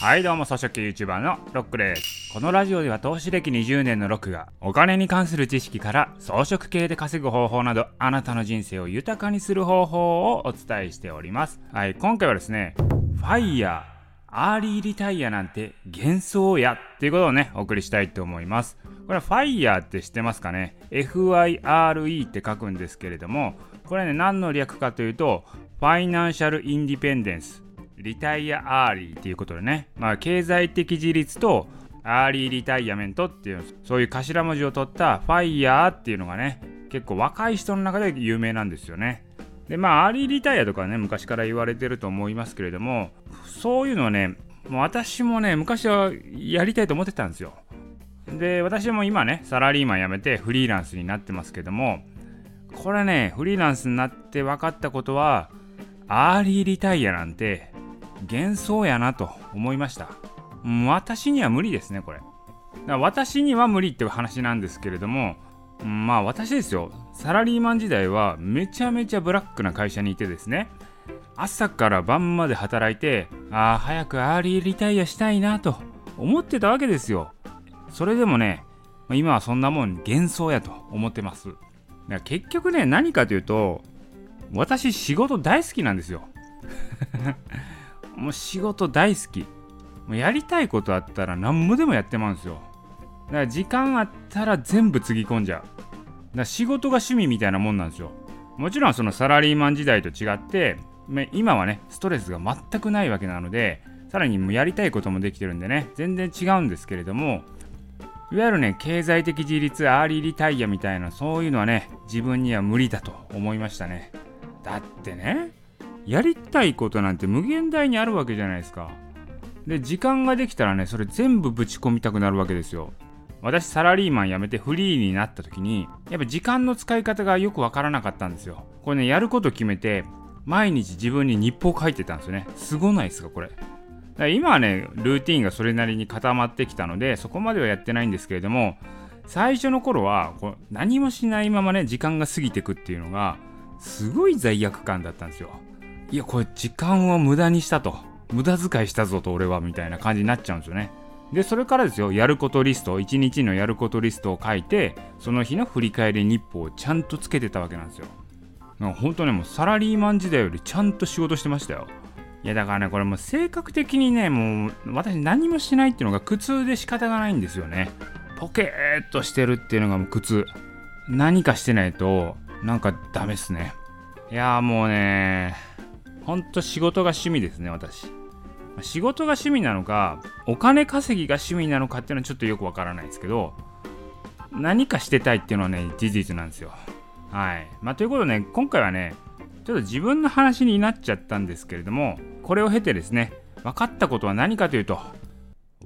はいどうも草食系 YouTuber のロックです。このラジオでは投資歴20年のロックがお金に関する知識から装飾系で稼ぐ方法などあなたの人生を豊かにする方法をお伝えしております。はい今回はですねファイヤーアーリーリタイアなんて幻想やっていうことをねお送りしたいと思います。これはファイヤーって知ってますかね？FIRE って書くんですけれどもこれね何の略かというとFinancial Independence。Retire Early っていうことでね、まあ、経済的自立とアーリーリタイアメントっていうそういう頭文字を取った FIRE っていうのがね結構若い人の中で有名なんですよね。でまあアーリーリタイアとかね昔から言われてると思いますけれどもそういうのはねもう私もね昔はやりたいと思ってたんですよ。で私も今ねサラリーマン辞めてフリーランスになってますけどもこれねフリーランスになって分かったことはアーリーリタイアなんて幻想やなと思いました。私には無理ですね、これ。私には無理っていう話なんですけれども、まあ私ですよ、サラリーマン時代はめちゃめちゃブラックな会社にいてですね、朝から晩まで働いて、ああ、早くアーリーリタイアしたいなと思ってたわけですよ。それでもね、今はそんなもん幻想やと思ってます。結局ね、何かというと、私仕事大好きなんですよ。もう仕事大好き。もうやりたいことあったら何もでもやってまうんですよ。だから時間あったら全部つぎ込んじゃう。だから仕事が趣味みたいなもんなんですよ。もちろんそのサラリーマン時代と違って、今はね、ストレスが全くないわけなので、さらにもうやりたいこともできてるんでね、全然違うんですけれども、いわゆるね、経済的自立、アーリーリタイアみたいな、そういうのはね、自分には無理だと思いましたね。だってね、やりたいことなんて無限大にあるわけじゃないですか。で、時間ができたらね、それ全部ぶち込みたくなるわけですよ。私、サラリーマン辞めてフリーになった時に、やっぱ時間の使い方がよくわからなかったんですよ。これね、やること決めて、毎日自分に日報書いてたんですよね。すごないですか、これ。だから今はね、ルーティンがそれなりに固まってきたので、そこまではやってないんですけれども、最初の頃はこう何もしないままね、時間が過ぎてくっていうのが、すごい罪悪感だったんですよ。いや、これ時間を無駄にしたと。無駄遣いしたぞと俺はみたいな感じになっちゃうんですよね。で、それからですよ、やることリスト、1日のやることリストを書いて、その日の振り返り日報をちゃんとつけてたわけなんですよ。なんか本当ね、もうサラリーマン時代よりちゃんと仕事してましたよ。いやだからね、これもう性格的にね、もう私何もしないっていうのが苦痛で仕方がないんですよね。ポケーっとしてるっていうのがもう苦痛。何かしてないと、なんかダメっすね。いやもうね、ほんと仕事が趣味ですね、私。仕事が趣味なのか、お金稼ぎが趣味なのかっていうのはちょっとよくわからないですけど、何かしてたいっていうのはね、事実なんですよ。はい。まあ、ということでね、今回はね、ちょっと自分の話になっちゃったんですけれども、これを経てですね、分かったことは何かというと、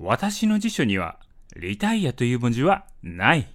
私の辞書には、リタイアという文字はない。